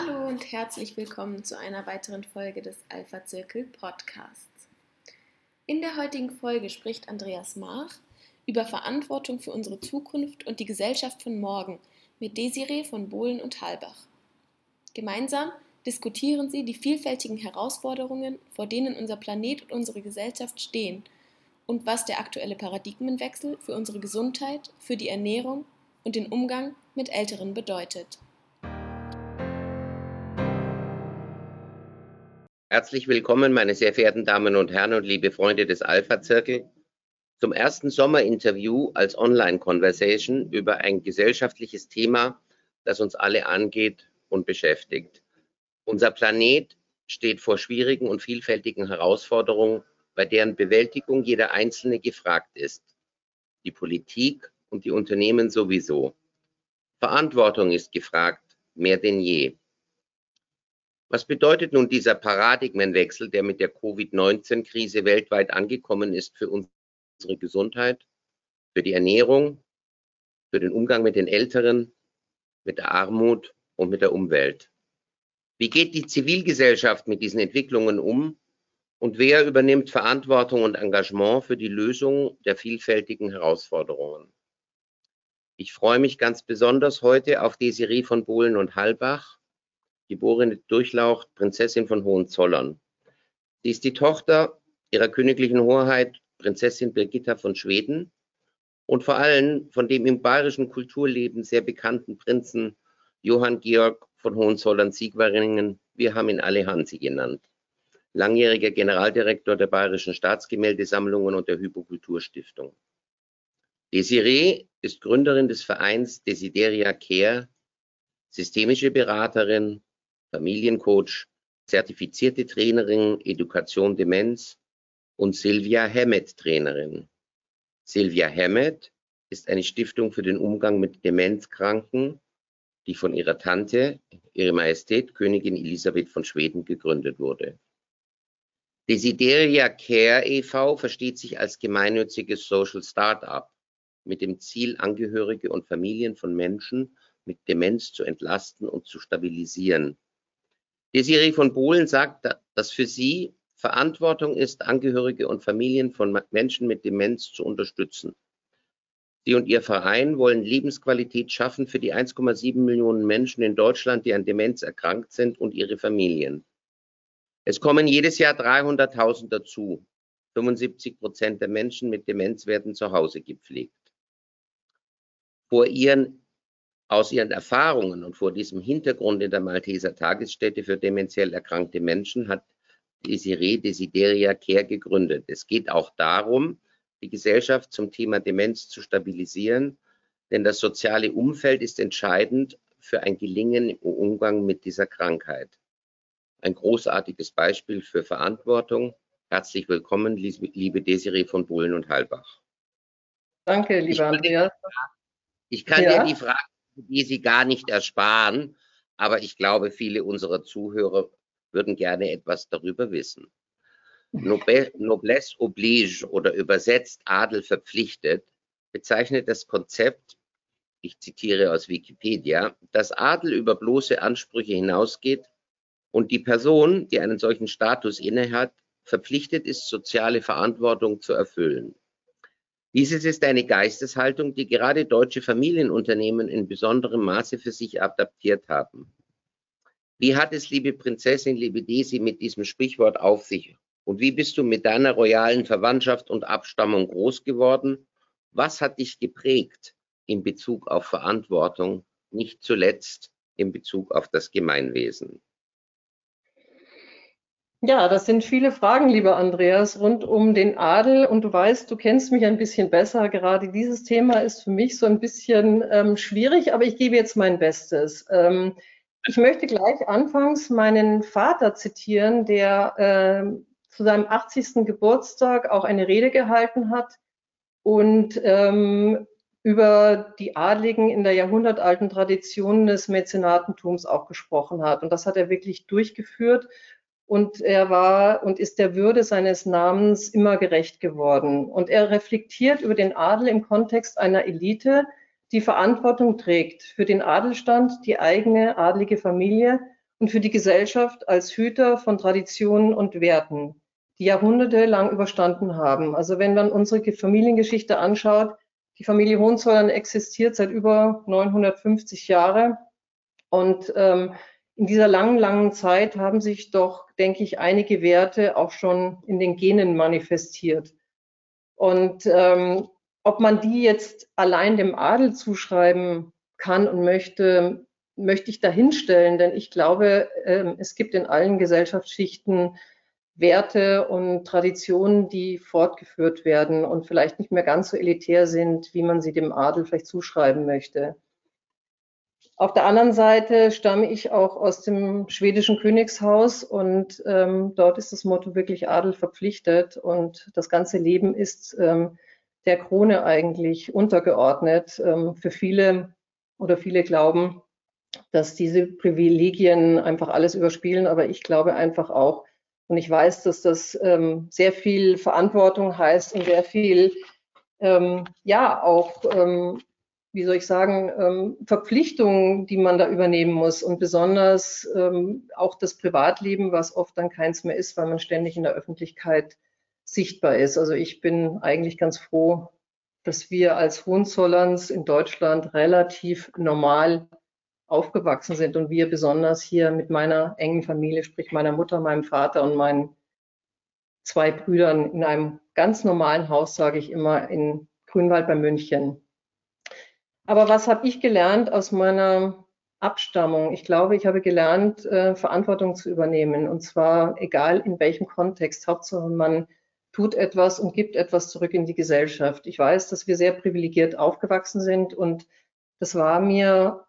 Hallo und herzlich willkommen zu einer weiteren Folge des Alpha Zirkel Podcasts. In der heutigen Folge spricht Andreas Mach über Verantwortung für unsere Zukunft und die Gesellschaft von morgen mit Desiree von Bohlen und Halbach. Gemeinsam diskutieren sie die vielfältigen Herausforderungen, vor denen unser Planet und unsere Gesellschaft stehen und was der aktuelle Paradigmenwechsel für unsere Gesundheit, für die Ernährung und den Umgang mit Älteren bedeutet. Herzlich willkommen, meine sehr verehrten Damen und Herren und liebe Freunde des Alpha-Zirkel, zum ersten Sommerinterview als Online-Conversation über ein gesellschaftliches Thema, das uns alle angeht und beschäftigt. Unser Planet steht vor schwierigen und vielfältigen Herausforderungen, bei deren Bewältigung jeder Einzelne gefragt ist. Die Politik und die Unternehmen sowieso. Verantwortung ist gefragt, mehr denn je. Was bedeutet nun dieser Paradigmenwechsel, der mit der Covid-19-Krise weltweit angekommen ist für unsere Gesundheit, für die Ernährung, für den Umgang mit den Älteren, mit der Armut und mit der Umwelt? Wie geht die Zivilgesellschaft mit diesen Entwicklungen um? Und wer übernimmt Verantwortung und Engagement für die Lösung der vielfältigen Herausforderungen? Ich freue mich ganz besonders heute auf Desiree von Bohlen und Halbach, geborene Durchlaucht, Prinzessin von Hohenzollern. Sie ist die Tochter ihrer königlichen Hoheit, Prinzessin Birgitta von Schweden und vor allem von dem im bayerischen Kulturleben sehr bekannten Prinzen Johann Georg von Hohenzollern-Siegwaringen. Wir haben ihn alle Hansi genannt. Langjähriger Generaldirektor der Bayerischen Staatsgemäldesammlungen und der Hypokulturstiftung. Desiree ist Gründerin des Vereins Desideria Care, systemische Beraterin, Familiencoach, zertifizierte Trainerin Education Demenz und Silvia Hammett Trainerin. Silvia Hammett ist eine Stiftung für den Umgang mit Demenzkranken, die von ihrer Tante, Ihre Majestät Königin Elisabeth von Schweden, gegründet wurde. Desideria Care e.V. versteht sich als gemeinnütziges Social Startup mit dem Ziel, Angehörige und Familien von Menschen mit Demenz zu entlasten und zu stabilisieren. Desiree von Bohlen sagt, dass für sie Verantwortung ist, Angehörige und Familien von Menschen mit Demenz zu unterstützen. Sie und ihr Verein wollen Lebensqualität schaffen für die 1,7 Millionen Menschen in Deutschland, die an Demenz erkrankt sind und ihre Familien. Es kommen jedes Jahr 300.000 dazu. 75 Prozent der Menschen mit Demenz werden zu Hause gepflegt. Vor ihren aus ihren Erfahrungen und vor diesem Hintergrund in der Malteser Tagesstätte für dementiell erkrankte Menschen hat Desiree Desideria Care gegründet. Es geht auch darum, die Gesellschaft zum Thema Demenz zu stabilisieren, denn das soziale Umfeld ist entscheidend für ein Gelingen im Umgang mit dieser Krankheit. Ein großartiges Beispiel für Verantwortung. Herzlich willkommen, liebe Desiree von Bohlen und Halbach. Danke, lieber Andreas. Ich kann ja. dir die Frage die sie gar nicht ersparen. Aber ich glaube, viele unserer Zuhörer würden gerne etwas darüber wissen. Noblesse oblige oder übersetzt Adel verpflichtet bezeichnet das Konzept, ich zitiere aus Wikipedia, dass Adel über bloße Ansprüche hinausgeht und die Person, die einen solchen Status innehat, verpflichtet ist, soziale Verantwortung zu erfüllen. Dieses ist eine Geisteshaltung, die gerade deutsche Familienunternehmen in besonderem Maße für sich adaptiert haben. Wie hat es, liebe Prinzessin, liebe Desi, mit diesem Sprichwort auf sich? Und wie bist du mit deiner royalen Verwandtschaft und Abstammung groß geworden? Was hat dich geprägt in Bezug auf Verantwortung, nicht zuletzt in Bezug auf das Gemeinwesen? Ja, das sind viele Fragen, lieber Andreas, rund um den Adel. Und du weißt, du kennst mich ein bisschen besser. Gerade dieses Thema ist für mich so ein bisschen ähm, schwierig, aber ich gebe jetzt mein Bestes. Ähm, ich möchte gleich anfangs meinen Vater zitieren, der äh, zu seinem 80. Geburtstag auch eine Rede gehalten hat und ähm, über die Adligen in der jahrhundertalten Tradition des Mäzenatentums auch gesprochen hat. Und das hat er wirklich durchgeführt und er war und ist der Würde seines Namens immer gerecht geworden. Und er reflektiert über den Adel im Kontext einer Elite, die Verantwortung trägt für den Adelstand, die eigene adlige Familie und für die Gesellschaft als Hüter von Traditionen und Werten, die jahrhundertelang überstanden haben. Also wenn man unsere Familiengeschichte anschaut, die Familie Hohenzollern existiert seit über 950 Jahre und ähm, in dieser langen, langen Zeit haben sich doch, denke ich, einige Werte auch schon in den Genen manifestiert. Und ähm, ob man die jetzt allein dem Adel zuschreiben kann und möchte, möchte ich dahinstellen, denn ich glaube, ähm, es gibt in allen Gesellschaftsschichten Werte und Traditionen, die fortgeführt werden und vielleicht nicht mehr ganz so elitär sind, wie man sie dem Adel vielleicht zuschreiben möchte. Auf der anderen Seite stamme ich auch aus dem schwedischen Königshaus und ähm, dort ist das Motto wirklich Adel verpflichtet und das ganze Leben ist ähm, der Krone eigentlich untergeordnet. Ähm, für viele oder viele glauben, dass diese Privilegien einfach alles überspielen, aber ich glaube einfach auch, und ich weiß, dass das ähm, sehr viel Verantwortung heißt und sehr viel, ähm, ja, auch ähm, wie soll ich sagen, ähm, Verpflichtungen, die man da übernehmen muss und besonders ähm, auch das Privatleben, was oft dann keins mehr ist, weil man ständig in der Öffentlichkeit sichtbar ist. Also ich bin eigentlich ganz froh, dass wir als Hohenzollerns in Deutschland relativ normal aufgewachsen sind und wir besonders hier mit meiner engen Familie, sprich meiner Mutter, meinem Vater und meinen zwei Brüdern in einem ganz normalen Haus, sage ich immer, in Grünwald bei München aber was habe ich gelernt aus meiner Abstammung? Ich glaube, ich habe gelernt, äh, Verantwortung zu übernehmen. Und zwar egal in welchem Kontext. Hauptsache, man tut etwas und gibt etwas zurück in die Gesellschaft. Ich weiß, dass wir sehr privilegiert aufgewachsen sind und das war mir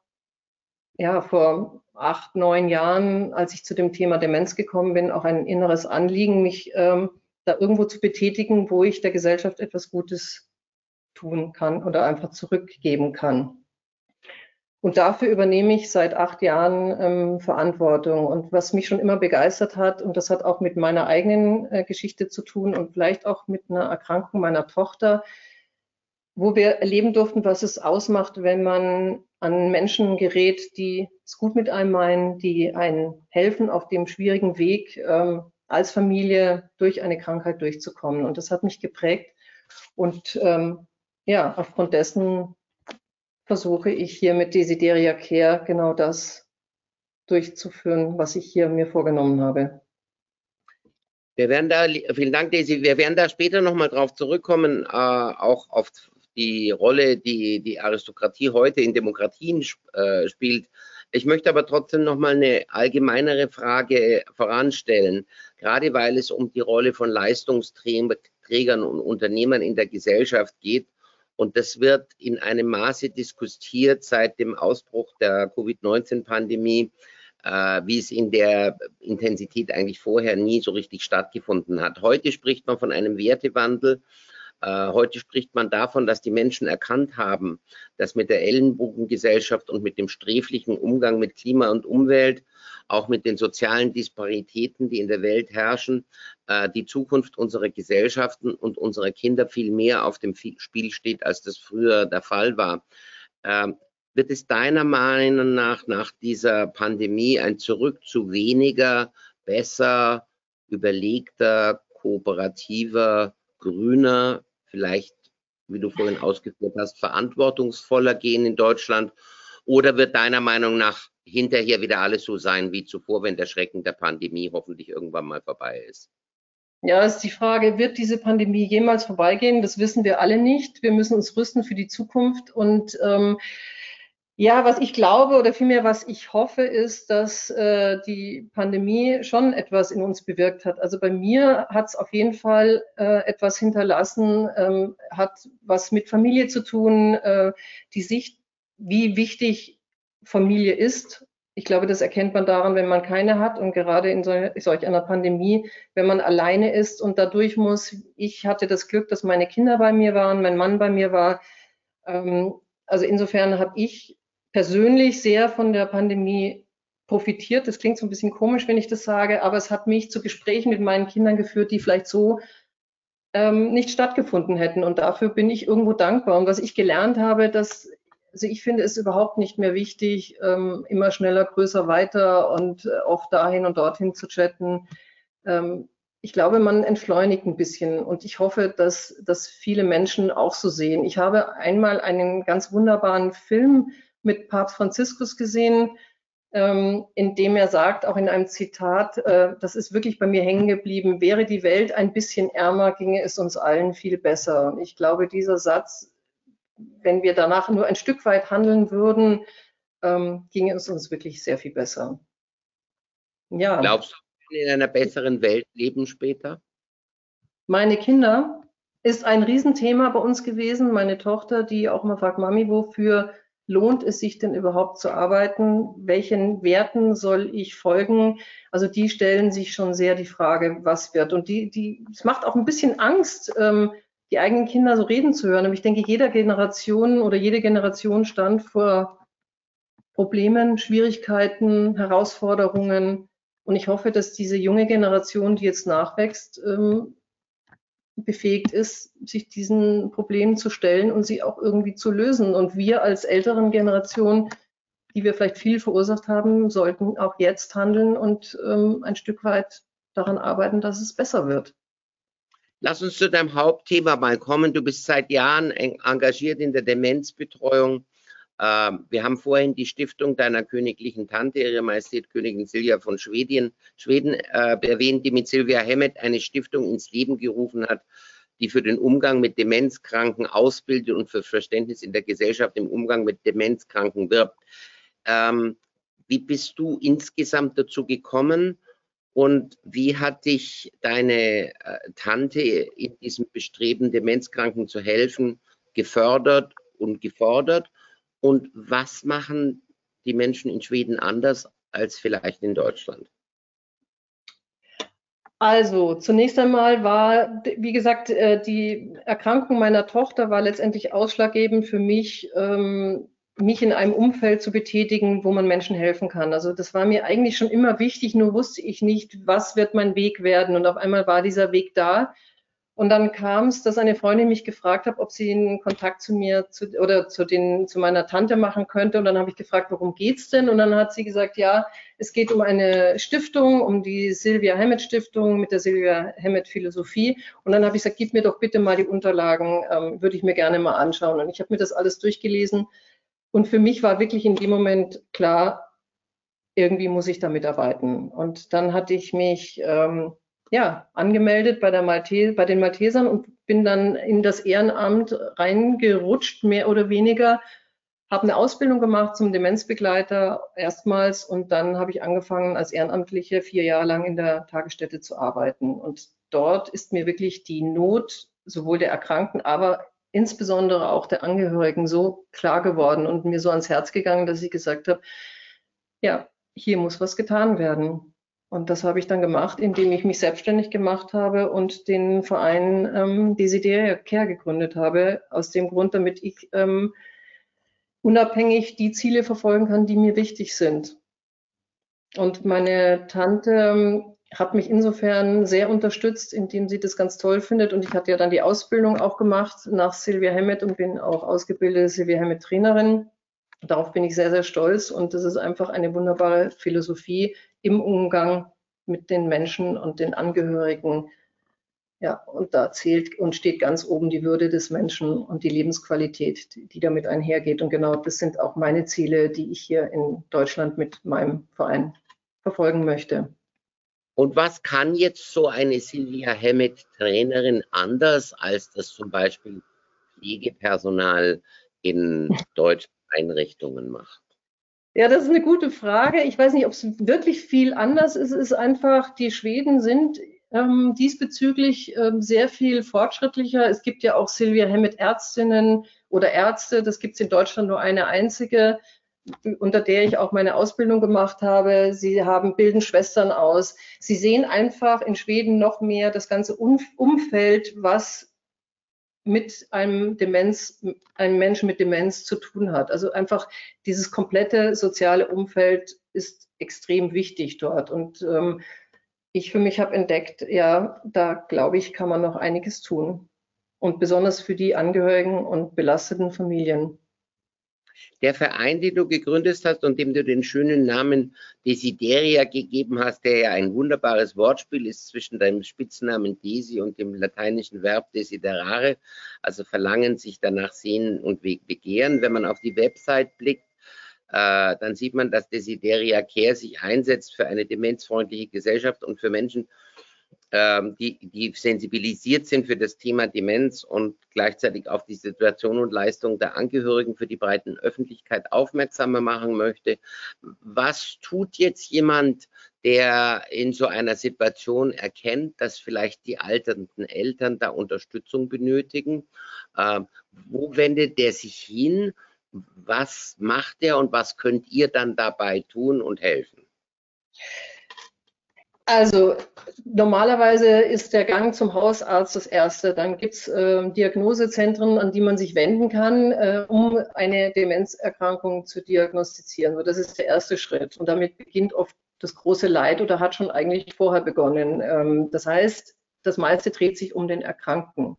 ja vor acht, neun Jahren, als ich zu dem Thema Demenz gekommen bin, auch ein inneres Anliegen, mich ähm, da irgendwo zu betätigen, wo ich der Gesellschaft etwas Gutes tun kann oder einfach zurückgeben kann. Und dafür übernehme ich seit acht Jahren ähm, Verantwortung. Und was mich schon immer begeistert hat, und das hat auch mit meiner eigenen äh, Geschichte zu tun und vielleicht auch mit einer Erkrankung meiner Tochter, wo wir erleben durften, was es ausmacht, wenn man an Menschen gerät, die es gut mit einem meinen, die einen helfen, auf dem schwierigen Weg ähm, als Familie durch eine Krankheit durchzukommen. Und das hat mich geprägt. Und ähm, ja, aufgrund dessen versuche ich hier mit Desideria Care genau das durchzuführen, was ich hier mir vorgenommen habe. Wir werden da, vielen Dank, Daisy. Wir werden da später nochmal drauf zurückkommen, äh, auch auf die Rolle, die die Aristokratie heute in Demokratien äh, spielt. Ich möchte aber trotzdem nochmal eine allgemeinere Frage voranstellen, gerade weil es um die Rolle von Leistungsträgern und Unternehmern in der Gesellschaft geht und das wird in einem Maße diskutiert seit dem Ausbruch der Covid-19-Pandemie, äh, wie es in der Intensität eigentlich vorher nie so richtig stattgefunden hat. Heute spricht man von einem Wertewandel. Äh, heute spricht man davon, dass die Menschen erkannt haben, dass mit der Ellenbogengesellschaft und mit dem sträflichen Umgang mit Klima und Umwelt auch mit den sozialen Disparitäten, die in der Welt herrschen, äh, die Zukunft unserer Gesellschaften und unserer Kinder viel mehr auf dem Spiel steht, als das früher der Fall war. Ähm, wird es deiner Meinung nach nach dieser Pandemie ein Zurück zu weniger, besser, überlegter, kooperativer, grüner, vielleicht, wie du vorhin ausgeführt hast, verantwortungsvoller gehen in Deutschland? Oder wird deiner Meinung nach hinterher wieder alles so sein wie zuvor, wenn der Schrecken der Pandemie hoffentlich irgendwann mal vorbei ist? Ja, ist die Frage, wird diese Pandemie jemals vorbeigehen? Das wissen wir alle nicht. Wir müssen uns rüsten für die Zukunft. Und ähm, ja, was ich glaube oder vielmehr was ich hoffe, ist, dass äh, die Pandemie schon etwas in uns bewirkt hat. Also bei mir hat es auf jeden Fall äh, etwas hinterlassen, ähm, hat was mit Familie zu tun, äh, die Sicht, wie wichtig Familie ist. Ich glaube, das erkennt man daran, wenn man keine hat und gerade in solch einer Pandemie, wenn man alleine ist und dadurch muss. Ich hatte das Glück, dass meine Kinder bei mir waren, mein Mann bei mir war. Ähm, also insofern habe ich persönlich sehr von der Pandemie profitiert. Das klingt so ein bisschen komisch, wenn ich das sage, aber es hat mich zu Gesprächen mit meinen Kindern geführt, die vielleicht so ähm, nicht stattgefunden hätten. Und dafür bin ich irgendwo dankbar. Und was ich gelernt habe, dass Also ich finde es überhaupt nicht mehr wichtig, ähm, immer schneller, größer, weiter und äh, oft dahin und dorthin zu chatten. Ähm, ich glaube, man entschleunigt ein bisschen und ich hoffe, dass das viele Menschen auch so sehen. Ich habe einmal einen ganz wunderbaren Film mit Papst Franziskus gesehen, ähm, in dem er sagt, auch in einem Zitat, äh, das ist wirklich bei mir hängen geblieben, wäre die Welt ein bisschen ärmer, ginge es uns allen viel besser. Und ich glaube, dieser Satz, wenn wir danach nur ein Stück weit handeln würden, ähm, ginge es uns wirklich sehr viel besser. Ja. Glaubst du, in einer besseren Welt leben später? Meine Kinder ist ein Riesenthema bei uns gewesen. Meine Tochter, die auch mal fragt, Mami, wofür lohnt es sich denn überhaupt zu arbeiten? Welchen Werten soll ich folgen? Also die stellen sich schon sehr die Frage, was wird. Und die, die, es macht auch ein bisschen Angst, ähm, die eigenen Kinder so reden zu hören. Aber ich denke, jeder Generation oder jede Generation stand vor Problemen, Schwierigkeiten, Herausforderungen. Und ich hoffe, dass diese junge Generation, die jetzt nachwächst, ähm, befähigt ist, sich diesen Problemen zu stellen und sie auch irgendwie zu lösen. Und wir als älteren Generation, die wir vielleicht viel verursacht haben, sollten auch jetzt handeln und ähm, ein Stück weit daran arbeiten, dass es besser wird. Lass uns zu deinem Hauptthema mal kommen. Du bist seit Jahren engagiert in der Demenzbetreuung. Ähm, wir haben vorhin die Stiftung deiner königlichen Tante, Ihre Majestät Königin Silvia von Schweden, Schweden äh, erwähnt, die mit Silvia Hemmet eine Stiftung ins Leben gerufen hat, die für den Umgang mit Demenzkranken ausbildet und für Verständnis in der Gesellschaft im Umgang mit Demenzkranken wirbt. Ähm, wie bist du insgesamt dazu gekommen und wie hat dich deine äh, Tante in diesem Bestreben, Demenzkranken zu helfen, gefördert und gefordert? Und was machen die Menschen in Schweden anders als vielleicht in Deutschland? Also zunächst einmal war, wie gesagt, äh, die Erkrankung meiner Tochter war letztendlich ausschlaggebend für mich, ähm, mich in einem Umfeld zu betätigen, wo man Menschen helfen kann. Also das war mir eigentlich schon immer wichtig, nur wusste ich nicht, was wird mein Weg werden. Und auf einmal war dieser Weg da. Und dann kam es, dass eine Freundin mich gefragt hat, ob sie einen Kontakt zu mir zu, oder zu, den, zu meiner Tante machen könnte. Und dann habe ich gefragt, worum geht's denn? Und dann hat sie gesagt, ja, es geht um eine Stiftung, um die Sylvia Hammett Stiftung mit der Sylvia Hammett Philosophie. Und dann habe ich gesagt, gib mir doch bitte mal die Unterlagen, ähm, würde ich mir gerne mal anschauen. Und ich habe mir das alles durchgelesen. Und für mich war wirklich in dem Moment klar, irgendwie muss ich da mitarbeiten. Und dann hatte ich mich ähm, ja, angemeldet bei, der Malte bei den Maltesern und bin dann in das Ehrenamt reingerutscht, mehr oder weniger. Habe eine Ausbildung gemacht zum Demenzbegleiter erstmals und dann habe ich angefangen, als Ehrenamtliche vier Jahre lang in der Tagesstätte zu arbeiten. Und dort ist mir wirklich die Not sowohl der Erkrankten, aber insbesondere auch der Angehörigen so klar geworden und mir so ans Herz gegangen, dass ich gesagt habe, ja, hier muss was getan werden. Und das habe ich dann gemacht, indem ich mich selbstständig gemacht habe und den Verein ähm, Desideria Care gegründet habe. Aus dem Grund, damit ich ähm, unabhängig die Ziele verfolgen kann, die mir wichtig sind. Und meine Tante ähm, hat mich insofern sehr unterstützt, indem sie das ganz toll findet. Und ich hatte ja dann die Ausbildung auch gemacht nach Sylvia Hammett und bin auch ausgebildete Sylvia Hammett Trainerin. Darauf bin ich sehr, sehr stolz. Und das ist einfach eine wunderbare Philosophie, im Umgang mit den Menschen und den Angehörigen. Ja, und da zählt und steht ganz oben die Würde des Menschen und die Lebensqualität, die damit einhergeht. Und genau das sind auch meine Ziele, die ich hier in Deutschland mit meinem Verein verfolgen möchte. Und was kann jetzt so eine Silvia Hemmet Trainerin anders, als das zum Beispiel Pflegepersonal in deutschen Einrichtungen macht? Ja, das ist eine gute Frage. Ich weiß nicht, ob es wirklich viel anders ist. Es ist einfach, die Schweden sind ähm, diesbezüglich ähm, sehr viel fortschrittlicher. Es gibt ja auch Silvia Hemmet Ärztinnen oder Ärzte. Das gibt es in Deutschland nur eine einzige, unter der ich auch meine Ausbildung gemacht habe. Sie haben, bilden Schwestern aus. Sie sehen einfach in Schweden noch mehr das ganze Umfeld, was mit einem Demenz, einem Menschen mit Demenz zu tun hat. Also einfach dieses komplette soziale Umfeld ist extrem wichtig dort. Und ähm, ich für mich habe entdeckt, ja, da glaube ich, kann man noch einiges tun. Und besonders für die Angehörigen und belasteten Familien. Der Verein, den du gegründet hast und dem du den schönen Namen Desideria gegeben hast, der ja ein wunderbares Wortspiel ist zwischen deinem Spitznamen Desi und dem lateinischen Verb desiderare, also verlangen, sich danach sehen und begehren. Wenn man auf die Website blickt, äh, dann sieht man, dass Desideria Care sich einsetzt für eine demenzfreundliche Gesellschaft und für Menschen, ähm, die, die sensibilisiert sind für das Thema Demenz und gleichzeitig auf die Situation und Leistung der Angehörigen für die breiten Öffentlichkeit aufmerksamer machen möchte. Was tut jetzt jemand, der in so einer Situation erkennt, dass vielleicht die alternden Eltern da Unterstützung benötigen? Ähm, wo wendet der sich hin? Was macht er und was könnt ihr dann dabei tun und helfen? Also normalerweise ist der Gang zum Hausarzt das Erste. Dann gibt es äh, Diagnosezentren, an die man sich wenden kann, äh, um eine Demenzerkrankung zu diagnostizieren. So, das ist der erste Schritt. Und damit beginnt oft das große Leid oder hat schon eigentlich vorher begonnen. Ähm, das heißt, das meiste dreht sich um den Erkrankten.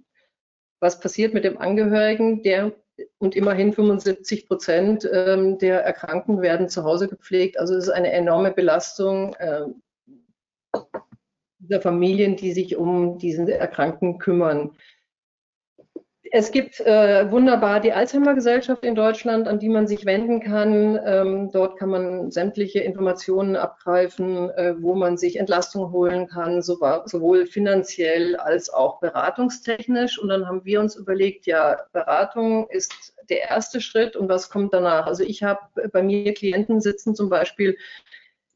Was passiert mit dem Angehörigen? Der und immerhin 75 Prozent ähm, der Erkrankten werden zu Hause gepflegt. Also es ist eine enorme Belastung äh, der Familien, die sich um diesen Erkrankten kümmern. Es gibt äh, wunderbar die Alzheimer-Gesellschaft in Deutschland, an die man sich wenden kann. Ähm, dort kann man sämtliche Informationen abgreifen, äh, wo man sich Entlastung holen kann, so, sowohl finanziell als auch beratungstechnisch. Und dann haben wir uns überlegt, ja, Beratung ist der erste Schritt und was kommt danach? Also ich habe bei mir Klienten sitzen zum Beispiel,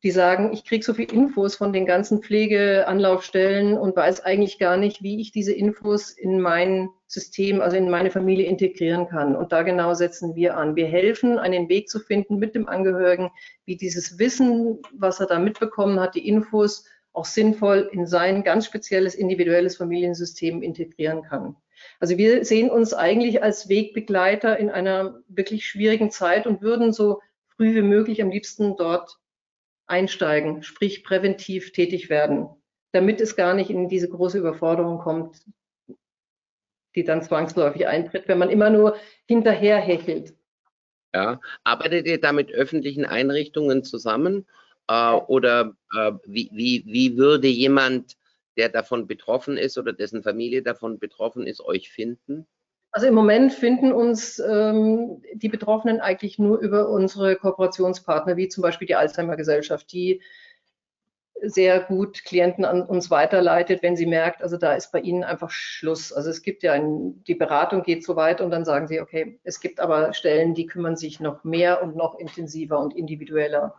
die sagen, ich kriege so viel Infos von den ganzen Pflegeanlaufstellen und weiß eigentlich gar nicht, wie ich diese Infos in mein System, also in meine Familie integrieren kann. Und da genau setzen wir an. Wir helfen, einen Weg zu finden mit dem Angehörigen, wie dieses Wissen, was er da mitbekommen hat, die Infos auch sinnvoll in sein ganz spezielles individuelles Familiensystem integrieren kann. Also wir sehen uns eigentlich als Wegbegleiter in einer wirklich schwierigen Zeit und würden so früh wie möglich am liebsten dort einsteigen, sprich präventiv tätig werden, damit es gar nicht in diese große Überforderung kommt, die dann zwangsläufig eintritt, wenn man immer nur hinterher hechelt. Ja, arbeitet ihr da mit öffentlichen Einrichtungen zusammen? Äh, oder äh, wie, wie, wie würde jemand, der davon betroffen ist oder dessen Familie davon betroffen ist, euch finden? Also im Moment finden uns ähm, die Betroffenen eigentlich nur über unsere Kooperationspartner, wie zum Beispiel die Alzheimer Gesellschaft, die sehr gut Klienten an uns weiterleitet, wenn sie merkt, also da ist bei ihnen einfach Schluss. Also es gibt ja ein, die Beratung geht so weit und dann sagen sie, okay, es gibt aber Stellen, die kümmern sich noch mehr und noch intensiver und individueller.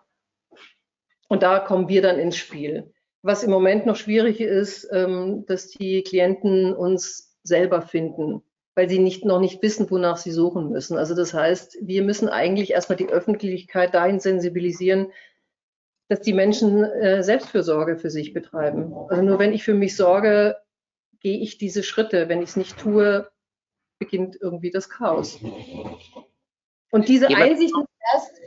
Und da kommen wir dann ins Spiel. Was im Moment noch schwierig ist, ähm, dass die Klienten uns selber finden weil sie nicht, noch nicht wissen, wonach sie suchen müssen. Also das heißt, wir müssen eigentlich erstmal die Öffentlichkeit dahin sensibilisieren, dass die Menschen äh, Selbstfürsorge für sich betreiben. Also nur wenn ich für mich sorge, gehe ich diese Schritte. Wenn ich es nicht tue, beginnt irgendwie das Chaos. Und diese Einsicht muss erst,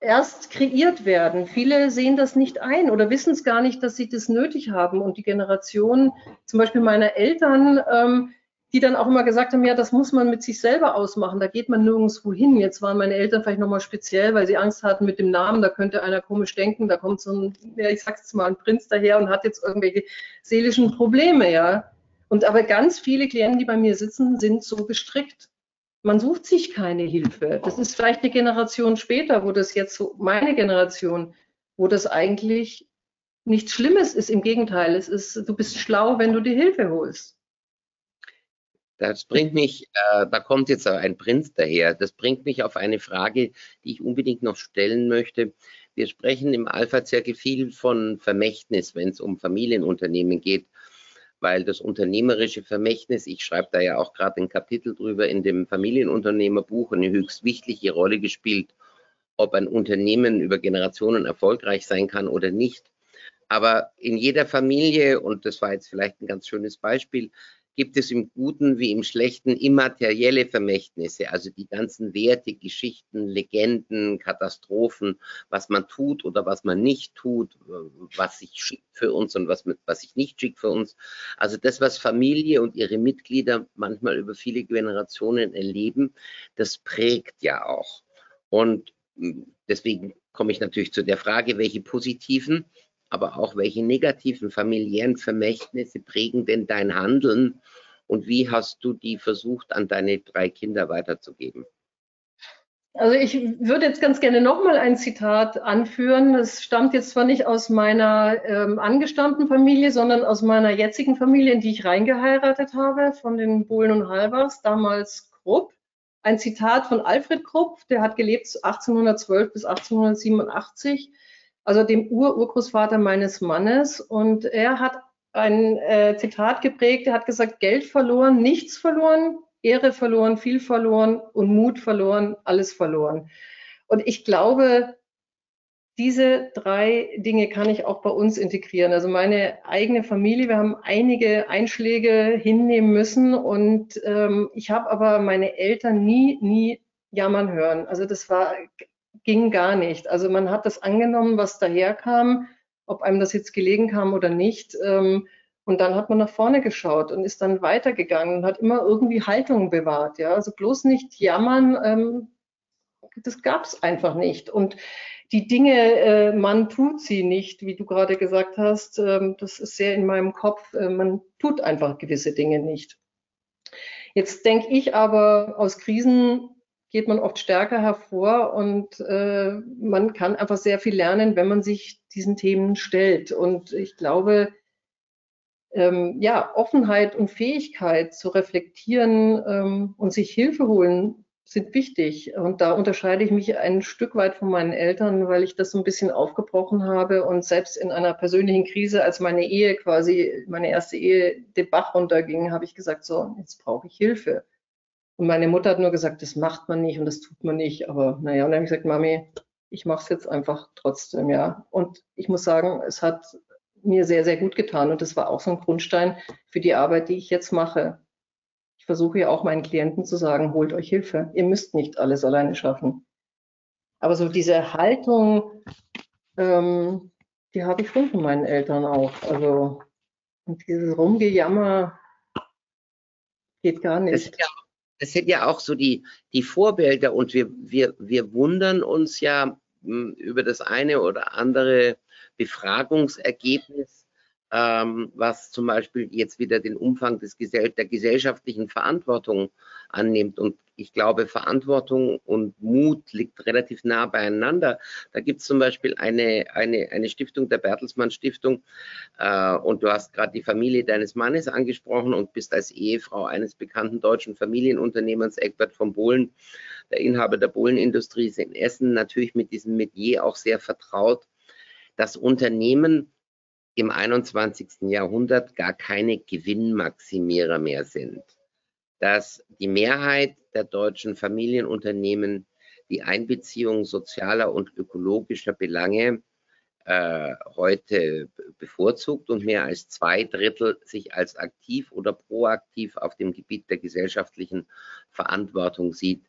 erst kreiert werden. Viele sehen das nicht ein oder wissen es gar nicht, dass sie das nötig haben. Und die Generation zum Beispiel meiner Eltern, ähm, die dann auch immer gesagt haben, ja, das muss man mit sich selber ausmachen, da geht man nirgendwo hin. Jetzt waren meine Eltern vielleicht nochmal speziell, weil sie Angst hatten mit dem Namen, da könnte einer komisch denken, da kommt so ein, ja, ich sag's mal, ein Prinz daher und hat jetzt irgendwelche seelischen Probleme, ja. Und aber ganz viele Klienten, die bei mir sitzen, sind so gestrickt. Man sucht sich keine Hilfe. Das ist vielleicht eine Generation später, wo das jetzt so, meine Generation, wo das eigentlich nichts Schlimmes ist. Im Gegenteil, es ist, du bist schlau, wenn du dir Hilfe holst. Das bringt mich, äh, da kommt jetzt ein Prinz daher, das bringt mich auf eine Frage, die ich unbedingt noch stellen möchte. Wir sprechen im Alpha-Zirkel viel von Vermächtnis, wenn es um Familienunternehmen geht, weil das unternehmerische Vermächtnis, ich schreibe da ja auch gerade ein Kapitel drüber in dem Familienunternehmerbuch, eine höchst wichtige Rolle gespielt, ob ein Unternehmen über Generationen erfolgreich sein kann oder nicht. Aber in jeder Familie, und das war jetzt vielleicht ein ganz schönes Beispiel, gibt es im Guten wie im Schlechten immaterielle Vermächtnisse, also die ganzen Werte, Geschichten, Legenden, Katastrophen, was man tut oder was man nicht tut, was sich schickt für uns und was, was sich nicht schickt für uns. Also das, was Familie und ihre Mitglieder manchmal über viele Generationen erleben, das prägt ja auch. Und hm, deswegen komme ich natürlich zu der Frage, welche positiven, aber auch welche negativen familiären Vermächtnisse prägen denn dein Handeln und wie hast du die versucht, an deine drei Kinder weiterzugeben? Also ich würde jetzt ganz gerne nochmal ein Zitat anführen. Das stammt jetzt zwar nicht aus meiner ähm, angestammten Familie, sondern aus meiner jetzigen Familie, in die ich reingeheiratet habe, von den Bohlen und Halbers, damals Krupp. Ein Zitat von Alfred Krupp, der hat gelebt 1812 bis 1887, also dem Ur-Urgroßvater meines Mannes. Und er hat ein äh, Zitat geprägt, er hat gesagt, Geld verloren, nichts verloren, Ehre verloren, viel verloren und Mut verloren, alles verloren. Und ich glaube, diese drei Dinge kann ich auch bei uns integrieren. Also meine eigene Familie, wir haben einige Einschläge hinnehmen müssen und ähm, ich habe aber meine Eltern nie, nie jammern hören. Also das war, ging gar nicht. Also man hat das angenommen, was daherkam, ob einem das jetzt gelegen kam oder nicht. Ähm, und dann hat man nach vorne geschaut und ist dann weitergegangen und hat immer irgendwie Haltung bewahrt. Ja, also bloß nicht jammern, ähm, das gab es einfach nicht. Und die Dinge, äh, man tut sie nicht, wie du gerade gesagt hast. Ähm, das ist sehr in meinem Kopf. Äh, man tut einfach gewisse Dinge nicht. Jetzt denke ich aber, aus Krisen geht man oft stärker hervor und äh, man kann einfach sehr viel lernen, wenn man sich diesen Themen stellt. Und ich glaube, ähm, ja, Offenheit und Fähigkeit zu reflektieren ähm, und sich Hilfe holen sind wichtig. Und da unterscheide ich mich ein Stück weit von meinen Eltern, weil ich das so ein bisschen aufgebrochen habe und selbst in einer persönlichen Krise, als meine Ehe quasi, meine erste Ehe den Bach runterging, habe ich gesagt, so, jetzt brauche ich Hilfe. Und meine Mutter hat nur gesagt, das macht man nicht und das tut man nicht. Aber naja, und dann habe ich gesagt, Mami, ich mache es jetzt einfach trotzdem, ja. Und ich muss sagen, es hat mir sehr, sehr gut getan. Und das war auch so ein Grundstein für die Arbeit, die ich jetzt mache. Ich versuche ja auch meinen Klienten zu sagen, holt euch Hilfe. Ihr müsst nicht alles alleine schaffen. Aber so diese Haltung, ähm, die habe ich schon von meinen Eltern auch. Also und dieses Rumgejammer geht gar nicht. Das, das sind ja auch so die, die Vorbilder und wir, wir, wir wundern uns ja hm, über das eine oder andere Befragungsergebnis, ähm, was zum Beispiel jetzt wieder den Umfang des Gesell der gesellschaftlichen Verantwortung annimmt. Und ich glaube, Verantwortung und Mut liegt relativ nah beieinander. Da gibt es zum Beispiel eine, eine, eine Stiftung, der Bertelsmann Stiftung, äh, und du hast gerade die Familie deines Mannes angesprochen und bist als Ehefrau eines bekannten deutschen Familienunternehmers, Egbert von Bohlen, der Inhaber der Bohlenindustrie, in Essen, natürlich mit diesem Metier auch sehr vertraut dass Unternehmen im 21. Jahrhundert gar keine Gewinnmaximierer mehr sind. Dass die Mehrheit der deutschen Familienunternehmen die Einbeziehung sozialer und ökologischer Belange äh, heute bevorzugt und mehr als zwei Drittel sich als aktiv oder proaktiv auf dem Gebiet der gesellschaftlichen Verantwortung sieht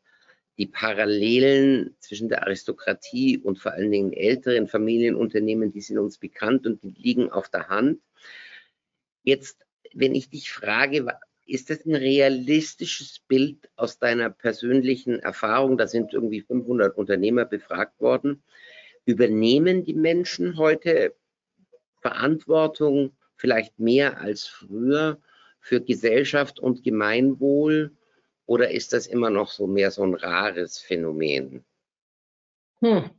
die Parallelen zwischen der Aristokratie und vor allen Dingen älteren Familienunternehmen, die sind uns bekannt und die liegen auf der Hand. Jetzt, wenn ich dich frage, ist das ein realistisches Bild aus deiner persönlichen Erfahrung? Da sind irgendwie 500 Unternehmer befragt worden. Übernehmen die Menschen heute Verantwortung vielleicht mehr als früher für Gesellschaft und Gemeinwohl? Oder ist das immer noch so mehr so ein rares Phänomen? Hm.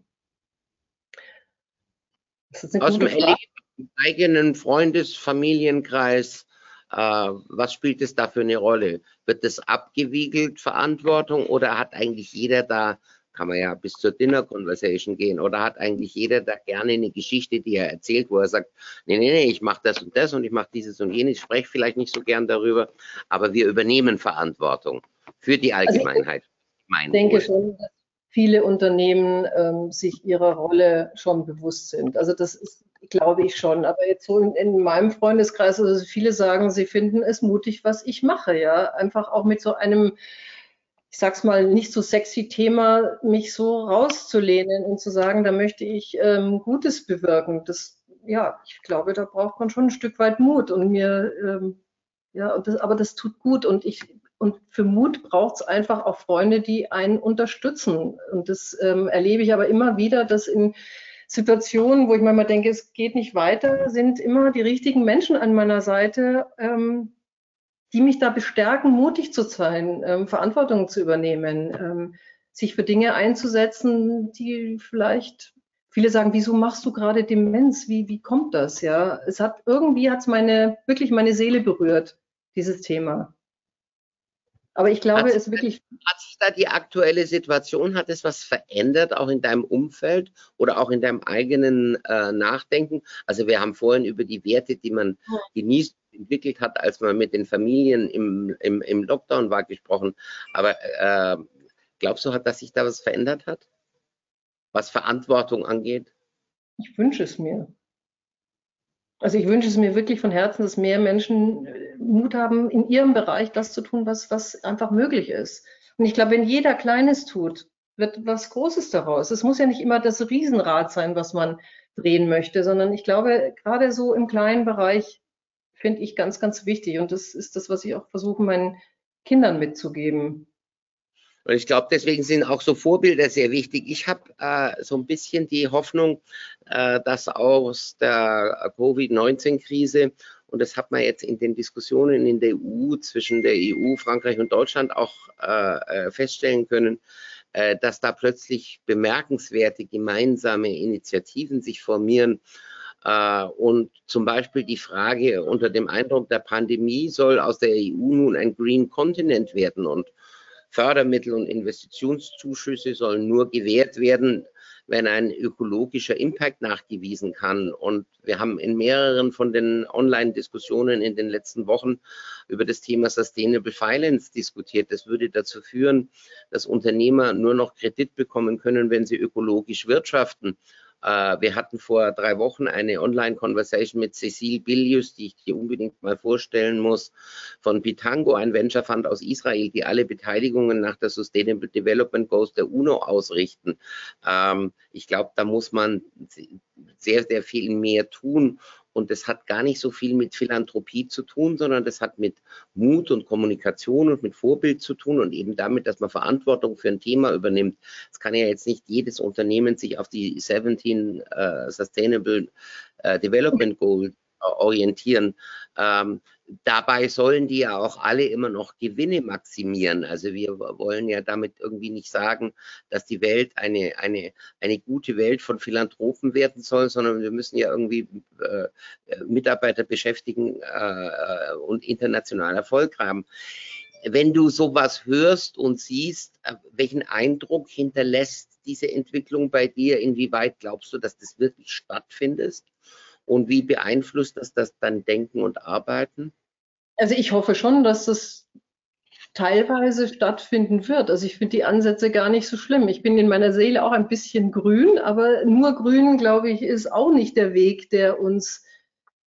Aus dem Erleben, eigenen Freundes-, Familienkreis, was spielt es da für eine Rolle? Wird das abgewiegelt, Verantwortung, oder hat eigentlich jeder da, kann man ja bis zur Dinner Conversation gehen, oder hat eigentlich jeder da gerne eine Geschichte, die er erzählt, wo er sagt, nee, nee, nee, ich mache das und das und ich mache dieses und jenes, ich spreche vielleicht nicht so gern darüber, aber wir übernehmen Verantwortung für die Allgemeinheit. Also ich denke schon, dass viele Unternehmen ähm, sich ihrer Rolle schon bewusst sind. Also das ist, glaube ich schon. Aber jetzt so in, in, meinem Freundeskreis, also viele sagen, sie finden es mutig, was ich mache. Ja, einfach auch mit so einem ich sag's mal, nicht so sexy Thema, mich so rauszulehnen und zu sagen, da möchte ich ähm, Gutes bewirken. Das, ja, ich glaube, da braucht man schon ein Stück weit Mut und mir, ähm, ja, das, aber das tut gut und ich Und für Mut braucht es einfach auch Freunde, die einen unterstützen. Und das ähm, erlebe ich aber immer wieder, dass in Situationen, wo ich manchmal denke, es geht nicht weiter, sind immer die richtigen Menschen an meiner Seite, ähm, die mich da bestärken, mutig zu sein, ähm, Verantwortung zu übernehmen, ähm, sich für Dinge einzusetzen, die vielleicht viele sagen, wieso machst du gerade Demenz? Wie, wie kommt das? Ja, es hat irgendwie hat es meine, wirklich meine Seele berührt, dieses Thema. Aber ich glaube, es wirklich. Hat sich da die aktuelle Situation, hat es was verändert, auch in deinem Umfeld oder auch in deinem eigenen äh, Nachdenken? Also wir haben vorhin über die Werte, die man genießt, entwickelt hat, als man mit den Familien im, im, im Lockdown war, gesprochen. Aber äh, glaubst du, dass sich da was verändert hat? Was Verantwortung angeht? Ich wünsche es mir. Also ich wünsche es mir wirklich von Herzen, dass mehr Menschen äh, Mut haben, in ihrem Bereich das zu tun, was, was einfach möglich ist. Und ich glaube, wenn jeder Kleines tut, wird was Großes daraus. Es muss ja nicht immer das Riesenrad sein, was man drehen möchte, sondern ich glaube, gerade so im kleinen Bereich finde ich ganz, ganz wichtig. Und das ist das, was ich auch versuche, meinen Kindern mitzugeben. Und ich glaube, deswegen sind auch so Vorbilder sehr wichtig. Ich habe äh, so ein bisschen die Hoffnung, äh, dass aus der Covid-19-Krise, und das hat man jetzt in den Diskussionen in der EU zwischen der EU, Frankreich und Deutschland auch äh, äh feststellen können, äh, dass da plötzlich bemerkenswerte gemeinsame Initiativen sich formieren. Äh, und zum Beispiel die Frage unter dem Eindruck der Pandemie soll aus der EU nun ein Green Continent werden und Fördermittel und Investitionszuschüsse sollen nur gewährt werden, wenn ein ökologischer Impact nachgewiesen kann. Und wir haben in mehreren von den Online-Diskussionen in den letzten Wochen über das Thema Sustainable Finance diskutiert. Das würde dazu führen, dass Unternehmer nur noch Kredit bekommen können, wenn sie ökologisch wirtschaften. Äh, wir hatten vor drei Wochen eine Online-Conversation mit Cecile Bilius, die ich dir unbedingt mal vorstellen muss, von Pitango, ein Venture Fund aus Israel, die alle Beteiligungen nach der Sustainable Development Goals der UNO ausrichten. Ähm, ich glaube, da muss man sehr, sehr viel mehr tun, und das hat gar nicht so viel mit Philanthropie zu tun, sondern das hat mit Mut und Kommunikation und mit Vorbild zu tun und eben damit, dass man Verantwortung für ein Thema übernimmt. Es kann ja jetzt nicht jedes Unternehmen sich auf die 17 äh, Sustainable äh, Development Goals orientieren. Ähm, dabei sollen die ja auch alle immer noch Gewinne maximieren. Also wir wollen ja damit irgendwie nicht sagen, dass die Welt eine, eine, eine gute Welt von Philanthropen werden soll, sondern wir müssen ja irgendwie äh, Mitarbeiter beschäftigen äh, und international Erfolg haben. Wenn du sowas hörst und siehst, äh, welchen Eindruck hinterlässt diese Entwicklung bei dir? Inwieweit glaubst du, dass das wirklich stattfindet? Und wie beeinflusst das das dann Denken und Arbeiten? Also ich hoffe schon, dass das teilweise stattfinden wird. Also ich finde die Ansätze gar nicht so schlimm. Ich bin in meiner Seele auch ein bisschen grün, aber nur grün, glaube ich, ist auch nicht der Weg, der uns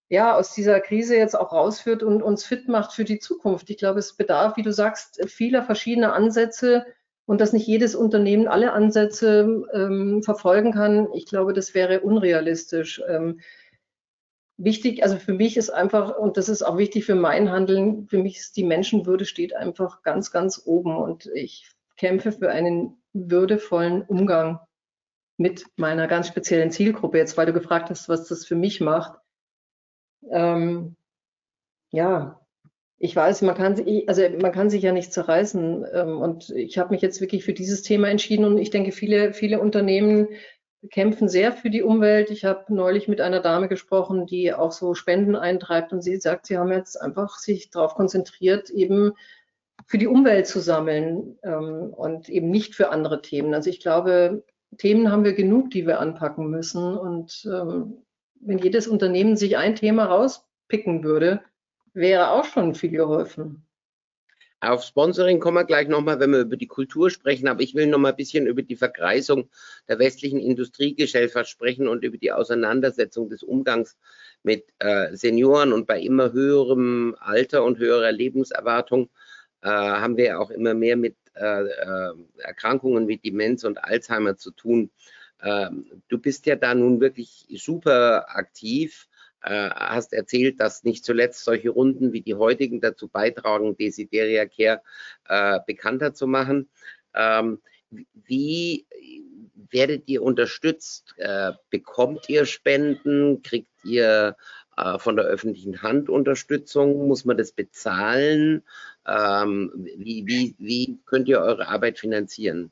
ja aus dieser Krise jetzt auch rausführt und uns fit macht für die Zukunft. Ich glaube, es bedarf, wie du sagst, vieler verschiedener Ansätze und dass nicht jedes Unternehmen alle Ansätze ähm, verfolgen kann. Ich glaube, das wäre unrealistisch. Ähm, wichtig, also für mich ist einfach, und das ist auch wichtig für mein Handeln, für mich ist die Menschenwürde steht einfach ganz, ganz oben und ich kämpfe für einen würdevollen Umgang mit meiner ganz speziellen Zielgruppe. Jetzt, weil du gefragt hast, was das für mich macht. Ähm, ja, ich weiß, man kann, also man kann sich ja nicht zerreißen. Ähm, und ich habe mich jetzt wirklich für dieses Thema entschieden und ich denke, viele, viele Unternehmen kämpfen sehr für die Umwelt. Ich habe neulich mit einer Dame gesprochen, die auch so Spenden eintreibt und sie sagt, sie haben jetzt einfach sich darauf konzentriert, eben für die Umwelt zu sammeln ähm, und eben nicht für andere Themen. Also ich glaube, Themen haben wir genug, die wir anpacken müssen. Und ähm, wenn jedes Unternehmen sich ein Thema rauspicken würde, wäre auch schon viel geholfen. Auf Sponsoring kommen wir gleich nochmal, wenn wir über die Kultur sprechen, aber ich will noch mal ein bisschen über die Verkreisung der westlichen Industriegesellschaft sprechen und über die Auseinandersetzung des Umgangs mit äh, Senioren. Und bei immer höherem Alter und höherer Lebenserwartung äh, haben wir auch immer mehr mit äh, äh Erkrankungen wie Demenz und Alzheimer zu tun. Ähm, du bist ja da nun wirklich super aktiv äh, hast erzählt, dass nicht zuletzt solche Runden wie die heutigen dazu beitragen, Desideria Care äh, bekannter zu machen. Ähm, wie werdet ihr unterstützt? Äh, bekommt ihr Spenden? Kriegt ihr äh, von der öffentlichen Hand Unterstützung? Muss man das bezahlen? Ähm, wie, wie, wie könnt ihr eure Arbeit finanzieren?